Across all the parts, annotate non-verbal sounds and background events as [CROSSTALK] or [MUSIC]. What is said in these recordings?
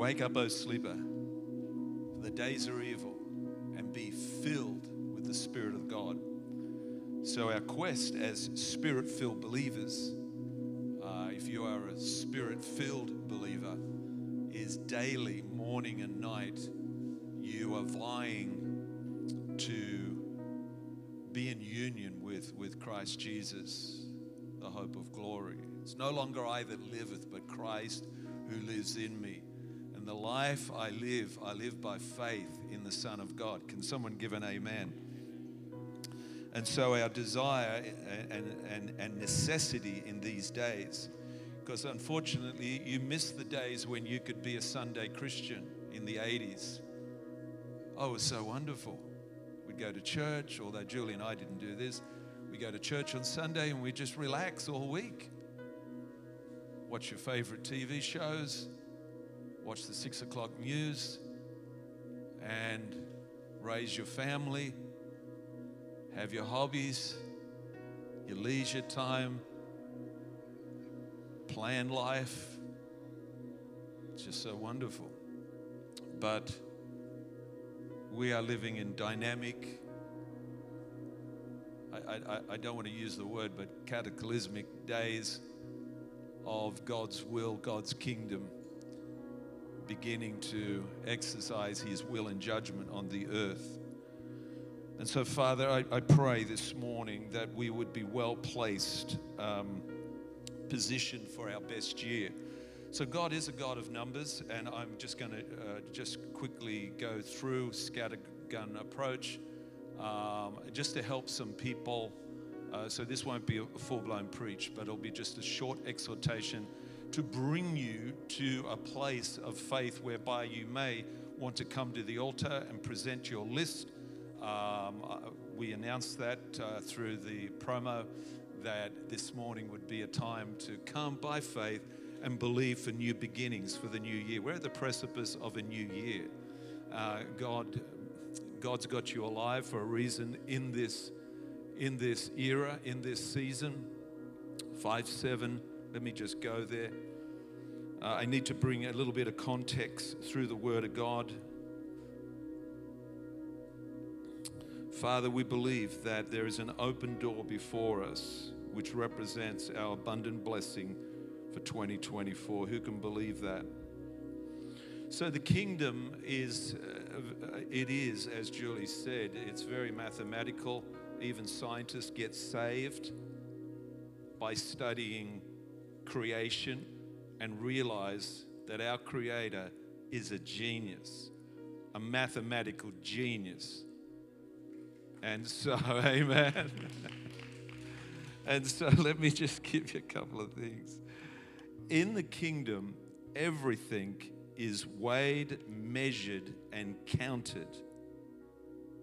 Wake up, O sleeper, for the days are evil, and be filled with the Spirit of God. So, our quest as spirit filled believers, uh, if you are a spirit filled believer, is daily, morning and night, you are vying to be in union with, with Christ Jesus, the hope of glory. It's no longer I that liveth, but Christ who lives in me. And the life I live, I live by faith in the Son of God. Can someone give an amen? And so, our desire and, and, and necessity in these days, because unfortunately, you miss the days when you could be a Sunday Christian in the 80s. Oh, it was so wonderful. We'd go to church, although Julie and I didn't do this. We go to church on Sunday and we just relax all week. Watch your favorite TV shows, watch the six o'clock news, and raise your family have your hobbies, your leisure time, plan life. It's just so wonderful. But we are living in dynamic, I, I, I don't want to use the word, but cataclysmic days of God's will, God's kingdom beginning to exercise his will and judgment on the earth. And so, Father, I, I pray this morning that we would be well placed, um, positioned for our best year. So, God is a God of numbers, and I'm just going to uh, just quickly go through scattergun approach um, just to help some people. Uh, so, this won't be a full blown preach, but it'll be just a short exhortation to bring you to a place of faith whereby you may want to come to the altar and present your list um, uh, we announced that uh, through the promo that this morning would be a time to come by faith and believe for new beginnings for the new year. We're at the precipice of a new year. Uh, God, God's got you alive for a reason in this, in this era, in this season. Five seven. Let me just go there. Uh, I need to bring a little bit of context through the Word of God. Father, we believe that there is an open door before us which represents our abundant blessing for 2024. Who can believe that? So the kingdom is, uh, it is, as Julie said, it's very mathematical. Even scientists get saved by studying creation and realize that our Creator is a genius, a mathematical genius. And so, [LAUGHS] amen. and so, let me just give you a couple of things. In the kingdom, everything is weighed, measured, and counted.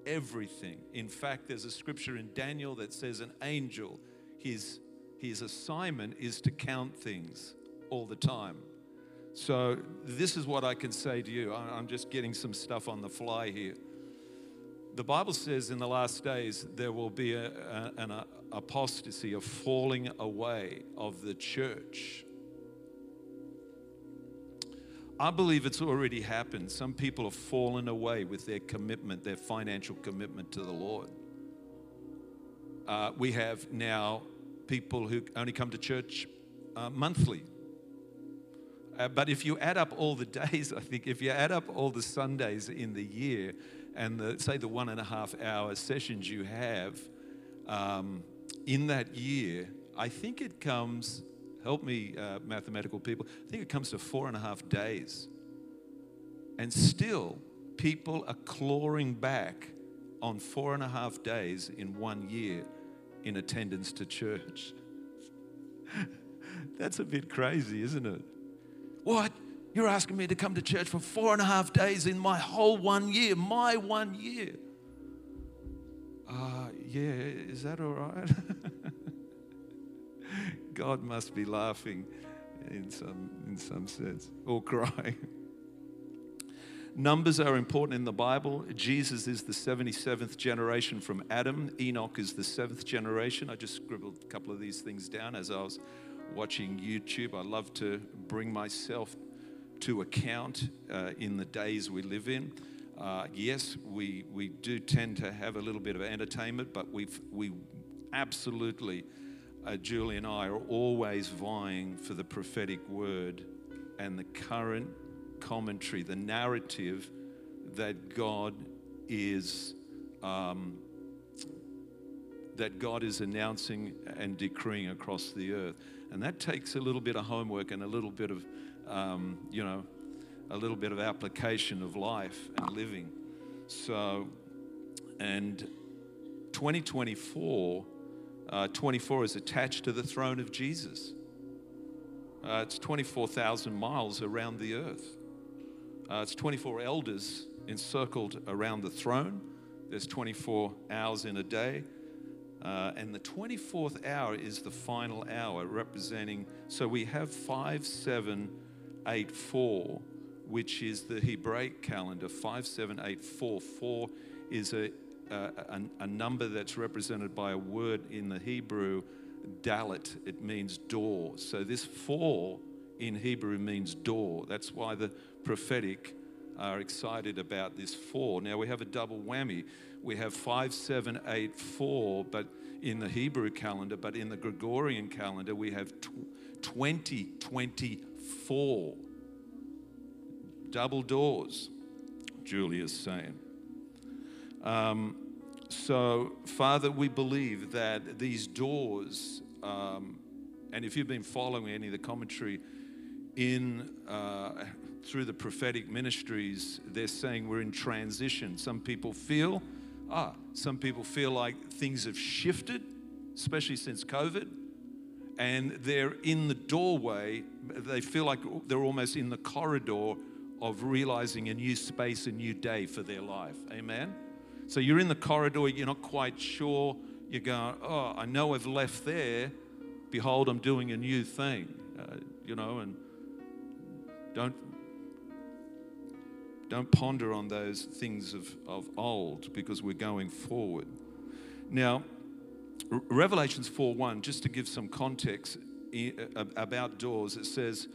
Everything. In fact, there's a scripture in Daniel that says an angel, his, his assignment is to count things all the time. So, this is what I can say to you. I'm just getting some stuff on the fly here the Bible says in the last days there will be a, a, an apostasy, a falling away of the church. I believe it's already happened. Some people have fallen away with their commitment, their financial commitment to the Lord. Uh, we have now people who only come to church uh, monthly. Uh, but if you add up all the days, [LAUGHS] I think if you add up all the Sundays in the year, and the, say the one and a half hour sessions you have um, in that year, I think it comes, help me, uh, mathematical people, I think it comes to four and a half days. And still, people are clawing back on four and a half days in one year in attendance to church. [LAUGHS] That's a bit crazy, isn't it? What? You're asking me to come to church for four and a half days in my whole one year, my one year. Uh, yeah, is that all right? [LAUGHS] God must be laughing in some, in some sense, or crying. Numbers are important in the Bible. Jesus is the 77th generation from Adam. Enoch is the seventh generation. I just scribbled a couple of these things down as I was watching YouTube. I love to bring myself to account uh, in the days we live in. Uh, yes, we, we do tend to have a little bit of entertainment, but we've, we absolutely, uh, Julie and I are always vying for the prophetic word and the current commentary, the narrative that God is. Um, that God is announcing and decreeing across the earth. And that takes a little bit of homework and a little bit of, um, you know, a little bit of application of life and living. So, and 2024, uh, 24 is attached to the throne of Jesus. Uh, it's 24,000 miles around the earth. Uh, it's 24 elders encircled around the throne. There's 24 hours in a day. Uh, and the 24th hour is the final hour, representing. So we have 5784, which is the Hebraic calendar. 5784. Four is a, a, a, number that's represented by a word in the Hebrew, dalit. It means door. So this four in Hebrew means door. That's why the prophetic are excited about this four. Now we have a double whammy. We have 5784, but in the Hebrew calendar, but in the Gregorian calendar, we have 2024. Double doors, Julia's saying. Um, so, Father, we believe that these doors, um, and if you've been following any of the commentary in uh, through the prophetic ministries, they're saying we're in transition. Some people feel, ah, some people feel like things have shifted, especially since COVID, and they're in the doorway. They feel like they're almost in the corridor of realizing a new space, a new day for their life. Amen? So you're in the corridor, you're not quite sure. You're going, oh, I know I've left there. Behold, I'm doing a new thing. Uh, you know, and don't don't ponder on those things of, of old because we're going forward. Now, Revelations 4 1, just to give some context about doors, it says,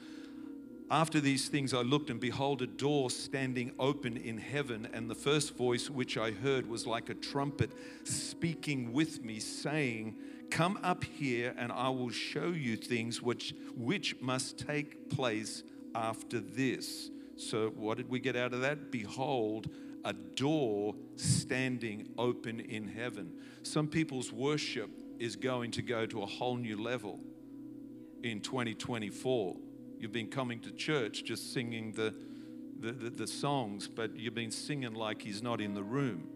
After these things I looked, and behold, a door standing open in heaven, and the first voice which I heard was like a trumpet speaking with me, saying, Come up here, and I will show you things which, which must take place after this. So, what did we get out of that? Behold, a door standing open in heaven. Some people's worship is going to go to a whole new level in 2024. You've been coming to church just singing the, the, the, the songs, but you've been singing like He's not in the room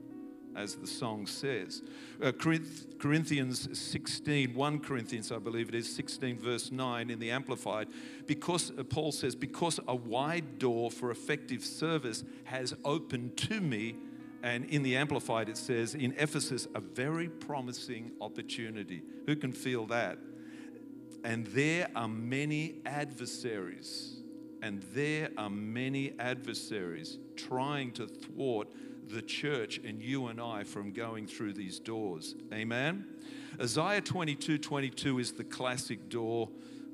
as the song says. Uh, Corinthians 16, 1 Corinthians, I believe it is, 16, verse 9 in the Amplified, because uh, Paul says, Because a wide door for effective service has opened to me. And in the Amplified, it says, in Ephesus, a very promising opportunity. Who can feel that? And there are many adversaries, and there are many adversaries trying to thwart the church and you and I from going through these doors. Amen? Isaiah 22 22 is the classic door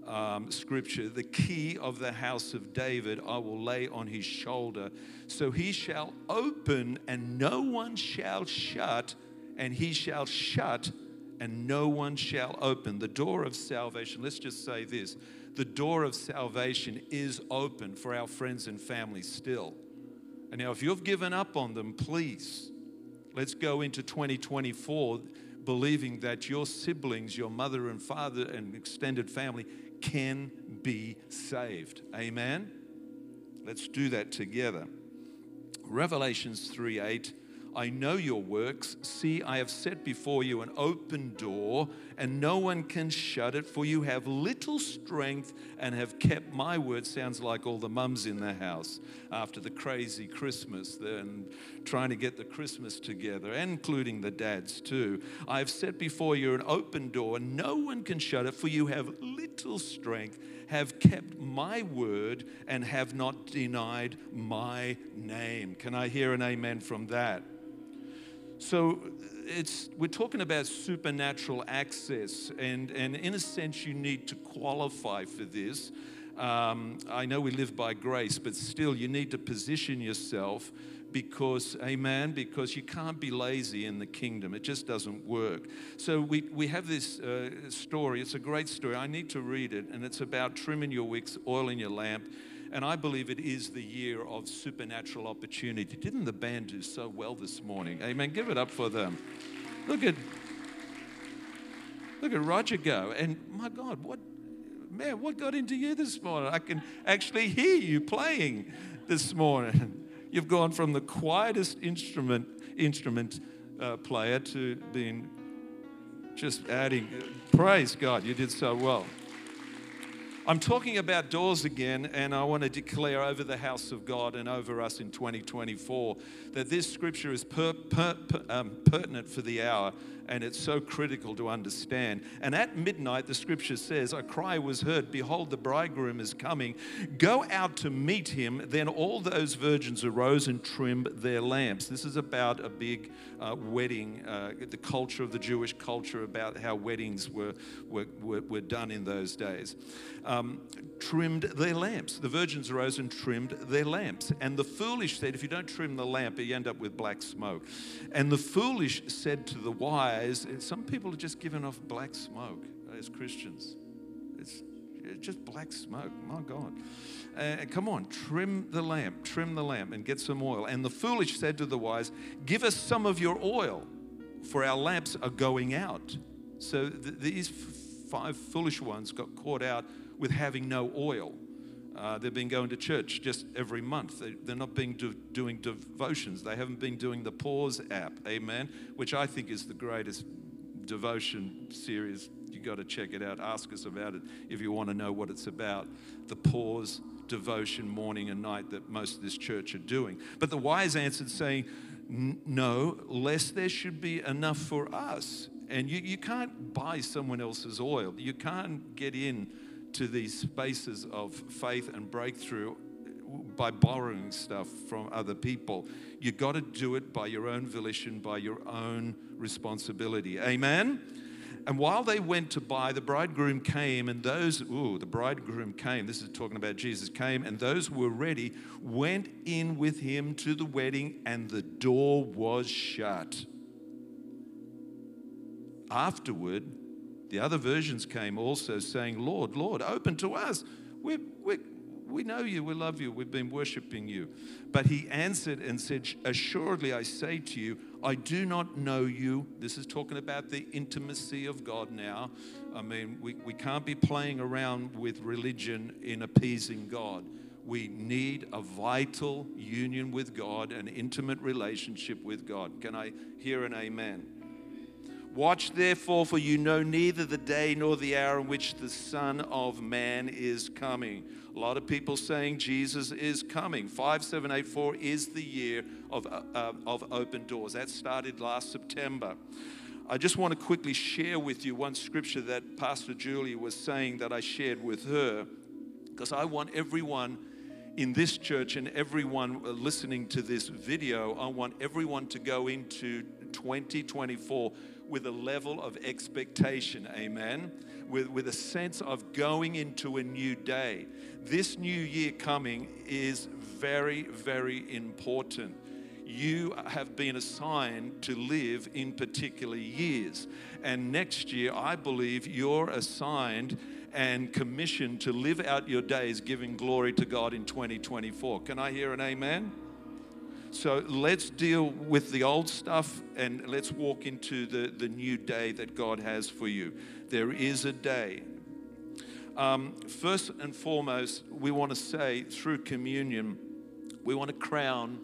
um, scripture. The key of the house of David I will lay on his shoulder. So he shall open and no one shall shut, and he shall shut and no one shall open. The door of salvation, let's just say this the door of salvation is open for our friends and family still. And now, if you've given up on them, please, let's go into 2024 believing that your siblings, your mother and father, and extended family can be saved. Amen? Let's do that together. Revelations 3 8 I know your works. See, I have set before you an open door, and no one can shut it, for you have little strength and have kept my word. Sounds like all the mums in the house after the crazy Christmas and trying to get the Christmas together, including the dads too. I have set before you an open door, and no one can shut it, for you have little strength, have kept my word, and have not denied my name. Can I hear an amen from that? So it's, we're talking about supernatural access, and, and in a sense, you need to qualify for this. Um, I know we live by grace, but still, you need to position yourself because, amen, because you can't be lazy in the kingdom. It just doesn't work. So we, we have this uh, story. It's a great story. I need to read it, and it's about trimming your wicks, oiling your lamp. And I believe it is the year of supernatural opportunity. Didn't the band do so well this morning? Amen. Give it up for them. Look at look at Roger go. And my God, what man, what got into you this morning? I can actually hear you playing this morning. [LAUGHS] You've gone from the quietest instrument instrument uh, player to being just adding. Praise God, you did so well. I'm talking about doors again, and I want to declare over the house of God and over us in 2024 that this scripture is per, per, per, um, pertinent for the hour and it's so critical to understand. And at midnight, the scripture says, A cry was heard, Behold, the bridegroom is coming. Go out to meet him. Then all those virgins arose and trimmed their lamps. This is about a big uh, wedding, uh, the culture of the Jewish culture, about how weddings were, were, were, were done in those days. Um, trimmed their lamps. The virgins arose and trimmed their lamps. And the foolish said, If you don't trim the lamp, you end up with black smoke. And the foolish said to the wise, some people are just giving off black smoke as Christians. It's, it's just black smoke. My God. Uh, come on, trim the lamp, trim the lamp, and get some oil. And the foolish said to the wise, Give us some of your oil, for our lamps are going out. So th- these f- five foolish ones got caught out with having no oil. Uh, they've been going to church just every month. They, are not being do, doing devotions. They haven't been doing the Pause app, amen, which I think is the greatest devotion series. You got to check it out. Ask us about it if you want to know what it's about. The Pause devotion morning and night that most of this church are doing. But the wise answered, saying, No, lest there should be enough for us. And you, you can't buy someone else's oil. You can't get in to these spaces of faith and breakthrough by borrowing stuff from other people. You got to do it by your own volition, by your own responsibility. Amen. And while they went to buy, the bridegroom came, and those, ooh, the bridegroom came. This is talking about Jesus came, and those who were ready went in with him to the wedding, and the door was shut. Afterward, the other versions came also saying, Lord, Lord, open to us. we we we know you, we love you, we've been worshiping you. But he answered and said, Assuredly, I say to you, I do not know you. This is talking about the intimacy of God now. I mean, we, we can't be playing around with religion in appeasing God. We need a vital union with God, an intimate relationship with God. Can I hear an amen? Watch therefore, for you know neither the day nor the hour in which the Son of Man is coming. A lot of people saying Jesus is coming. 5784 is the year of, uh, uh, of open doors. That started last September. I just want to quickly share with you one scripture that Pastor Julie was saying that I shared with her, because I want everyone in this church and everyone listening to this video, I want everyone to go into 2024 with a level of expectation, amen, with, with a sense of going into a new day. This new year coming is very, very important. You have been assigned to live in particular years. And next year, I believe you're assigned and commissioned to live out your days giving glory to God in 2024. Can I hear an amen? So let's deal with the old stuff and let's walk into the, the new day that God has for you. There is a day. Um, first and foremost, we want to say through communion, we want to crown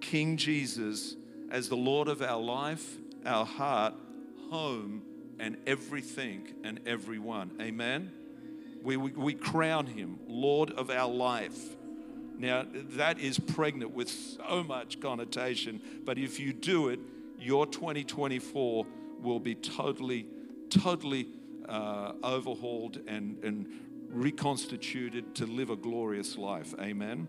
King Jesus as the Lord of our life, our heart, home, and everything and everyone. Amen? We, we, we crown him Lord of our life. Now, that is pregnant with so much connotation, but if you do it, your 2024 will be totally, totally uh, overhauled and, and reconstituted to live a glorious life. Amen.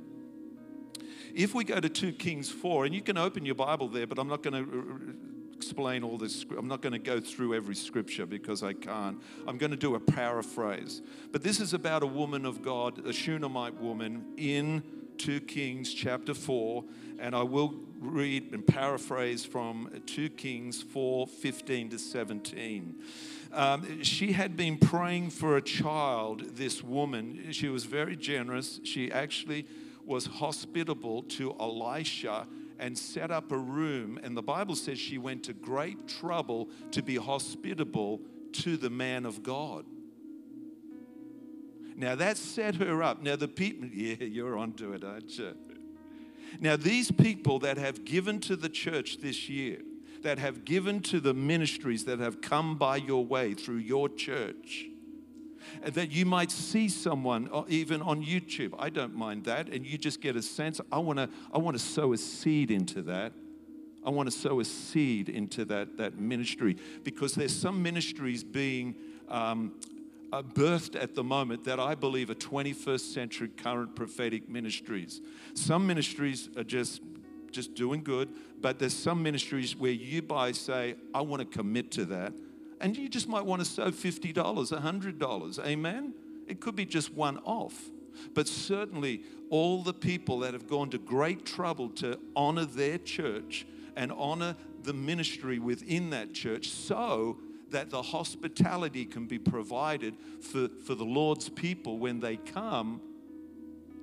If we go to 2 Kings 4, and you can open your Bible there, but I'm not going to explain all this. I'm not going to go through every scripture because I can't. I'm going to do a paraphrase. But this is about a woman of God, a Shunammite woman in 2 Kings chapter 4. And I will read and paraphrase from 2 Kings 4 15 to 17. Um, she had been praying for a child, this woman. She was very generous. She actually was hospitable to Elisha and set up a room. And the Bible says she went to great trouble to be hospitable to the man of God. Now that set her up. Now the people, [LAUGHS] yeah, you're onto it, aren't you? Now these people that have given to the church this year, that have given to the ministries that have come by your way through your church, that you might see someone uh, even on YouTube. I don't mind that, and you just get a sense. I want to. I want to sow a seed into that. I want to sow a seed into that that ministry because there's some ministries being. Um, uh, birthed at the moment that I believe are 21st century current prophetic ministries. Some ministries are just just doing good, but there's some ministries where you by say, I want to commit to that and you just might want to sow $50, $100. Amen? It could be just one off. But certainly, all the people that have gone to great trouble to honor their church and honor the ministry within that church so that the hospitality can be provided for, for the Lord's people when they come,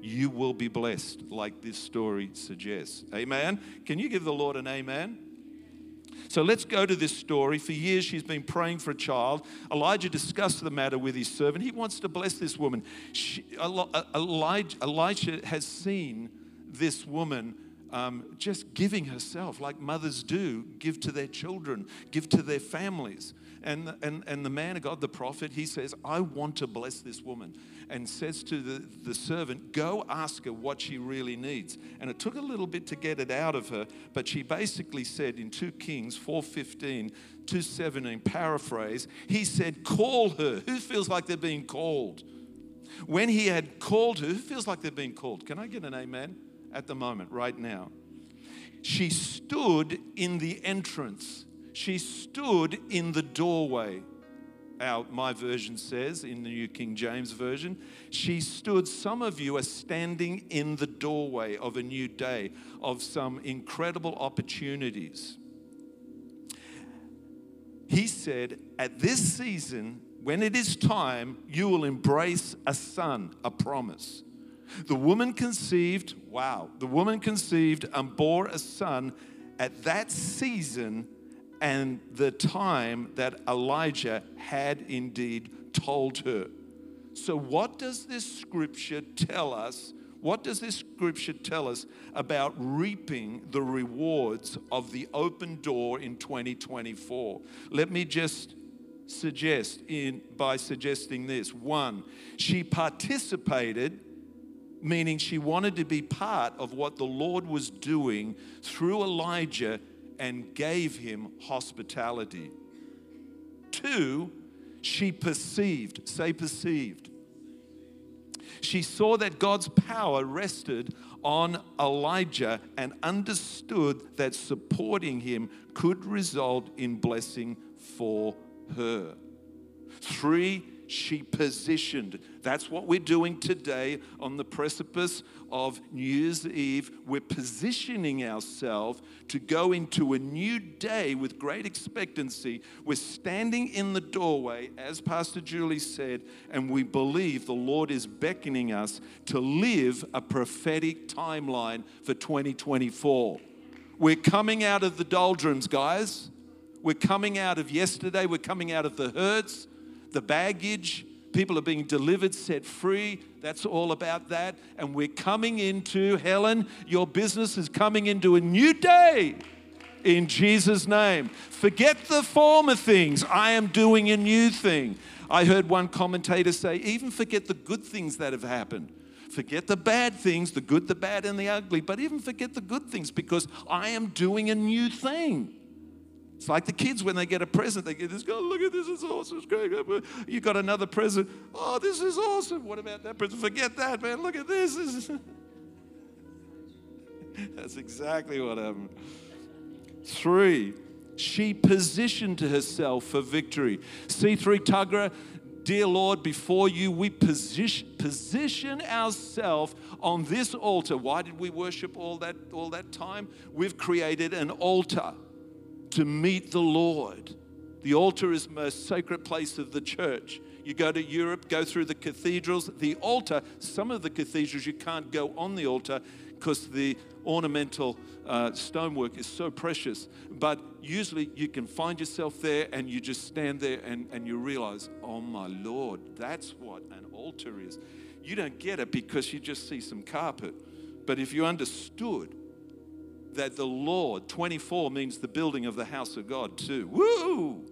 you will be blessed, like this story suggests. Amen? Can you give the Lord an amen? So let's go to this story. For years, she's been praying for a child. Elijah discussed the matter with his servant. He wants to bless this woman. She, Elijah, Elijah has seen this woman um, just giving herself like mothers do give to their children, give to their families. And, and, and the man of God, the prophet, he says, I want to bless this woman. And says to the, the servant, Go ask her what she really needs. And it took a little bit to get it out of her, but she basically said in 2 Kings 4:15, 2:17, paraphrase, he said, Call her. Who feels like they're being called? When he had called her, who feels like they're being called? Can I get an amen at the moment, right now? She stood in the entrance she stood in the doorway. Our, my version says in the New King James Version, she stood. Some of you are standing in the doorway of a new day, of some incredible opportunities. He said, At this season, when it is time, you will embrace a son, a promise. The woman conceived, wow, the woman conceived and bore a son at that season and the time that Elijah had indeed told her. So, what does this scripture tell us? What does this scripture tell us about reaping the rewards of the open door in 2024? Let me just suggest in by suggesting this. One, she participated meaning she wanted to be part of what the Lord was doing through Elijah and gave him hospitality. Two, she perceived, say perceived. She saw that God's power rested on Elijah and understood that supporting him could result in blessing for her. Three, she positioned. That's what we're doing today on the precipice of New Year's Eve. We're positioning ourselves to go into a new day with great expectancy. We're standing in the doorway, as Pastor Julie said, and we believe the Lord is beckoning us to live a prophetic timeline for 2024. We're coming out of the doldrums, guys. We're coming out of yesterday. We're coming out of the hurts the baggage. People are being delivered, set free. That's all about that. And we're coming into, Helen, your business is coming into a new day in Jesus' name. Forget the former things. I am doing a new thing. I heard one commentator say, even forget the good things that have happened. Forget the bad things, the good, the bad, and the ugly, but even forget the good things because I am doing a new thing. It's like the kids when they get a present, they get this, go, look at this, it's awesome, it's great. You got another present, oh, this is awesome. What about that present? Forget that, man, look at this. [LAUGHS] That's exactly what happened. Three, She positioned herself for victory. C3 Tuggerah, dear Lord, before you, we position, position ourselves on this altar. Why did we worship all that, all that time? We've created an altar to meet the Lord. The altar is the most sacred place of the church. You go to Europe, go through the cathedrals. The altar, some of the cathedrals, you can't go on the altar because the ornamental uh, stonework is so precious. But usually you can find yourself there and you just stand there and, and you realize, oh my Lord, that's what an altar is. You don't get it because you just see some carpet. But if you understood that the Lord, 24 means the building of the house of God too. Woo!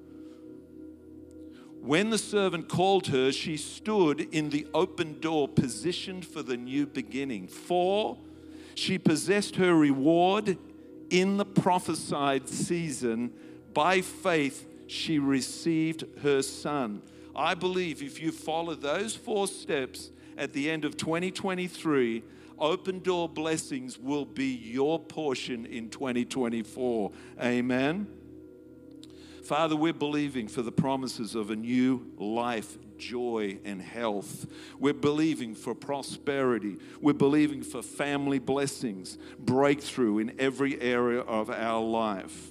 When the servant called her, she stood in the open door, positioned for the new beginning. For she possessed her reward in the prophesied season. By faith, she received her son. I believe if you follow those four steps at the end of 2023, open door blessings will be your portion in 2024. Amen. Father, we're believing for the promises of a new life, joy, and health. We're believing for prosperity. We're believing for family blessings, breakthrough in every area of our life.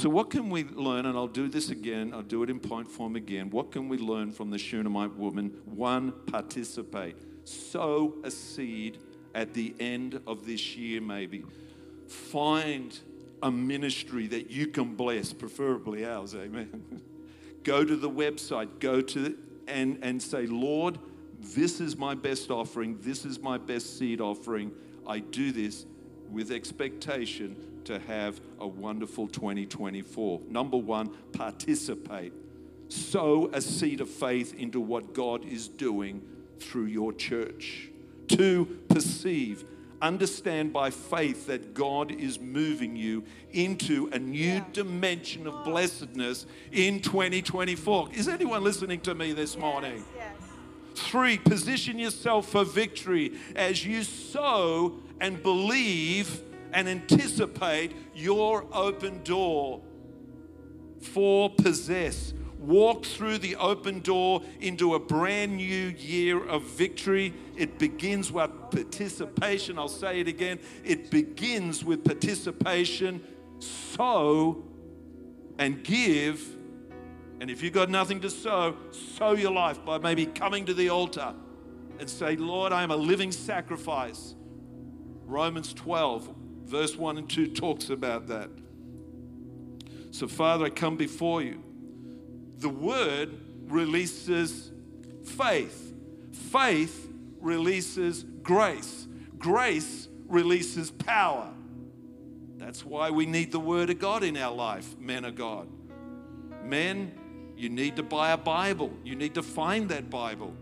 So, what can we learn? And I'll do this again, I'll do it in point form again. What can we learn from the Shunammite woman? One, participate. Sow a seed at the end of this year, maybe. Find a ministry that you can bless, preferably ours, amen. [LAUGHS] go to the website, go to and, and say, Lord, this is my best offering, this is my best seed offering. I do this with expectation to have a wonderful 2024. Number one, participate. Sow a seed of faith into what God is doing through your church. Two, perceive understand by faith that God is moving you into a new yeah. dimension of blessedness in 2024. Is anyone listening to me this yes, morning? Yes. Three, position yourself for victory as you sow and believe and anticipate your open door. For possess walk through the open door into a brand new year of victory. It begins with participation. I'll say it again. It begins with participation. Sow and give. And if you've got nothing to sow, sow your life by maybe coming to the altar and say, Lord, I am a living sacrifice. Romans 12, verse 1 and 2 talks about that. So, Father, I come before you the word releases faith. Faith releases grace. Grace releases power. That's why we need the word of God in our life, men of God. Men, you need to buy a Bible. You need to find that Bible.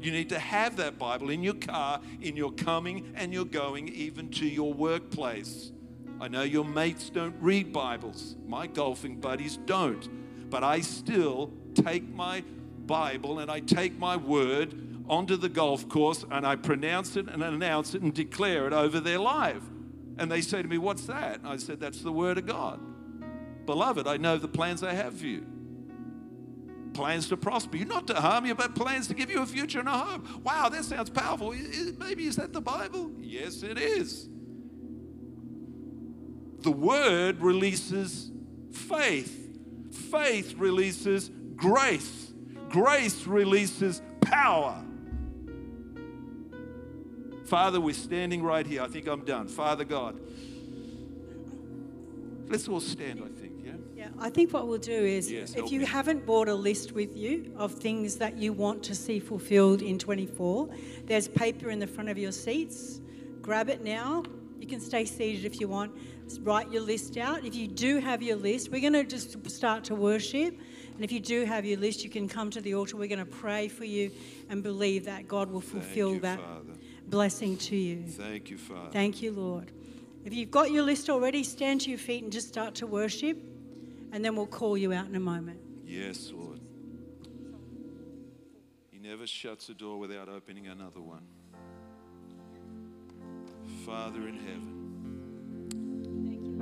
You need to have that Bible in your car, in your coming and your going, even to your workplace. I know your mates don't read Bibles. My golfing buddies don't but I still take my Bible and I take my word onto the golf course and I pronounce it and announce it and declare it over their life. And they say to me, What's that? And I said, That's the word of God. Beloved, I know the plans I have for you. Plans to prosper you, not to harm you, but plans to give you a future and a hope. Wow, that sounds powerful. Maybe is that the Bible? Yes, it is. The word releases faith faith releases grace, grace releases power. Father, we're standing right here. I think I'm done. Father God, let's all stand. Yeah? I think what we'll do is yes, if you me. haven't brought a list with you of things that you want to see fulfilled in 24, there's paper in the front of your seats. Grab it now. You can stay seated if you want write your list out. If you do have your list, we're going to just start to worship. And if you do have your list, you can come to the altar. We're going to pray for you and believe that God will fulfill you, that Father. blessing to you. Thank you, Father. Thank you, Lord. If you've got your list already, stand to your feet and just start to worship. And then we'll call you out in a moment. Yes, Lord. He never shuts a door without opening another one. Father in heaven.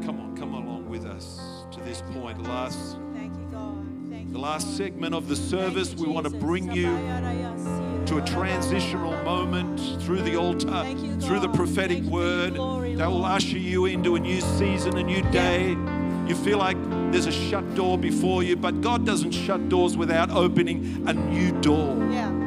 Come on. come along with us to this point. Last, Thank you, God. Thank the last segment of the service, you, we want to bring you to a transitional moment through the altar, you, through the prophetic Thank you for your word that will usher you into a new season, a new day. You feel like there's a shut door before you, but God doesn't shut doors without opening a new door. Yeah.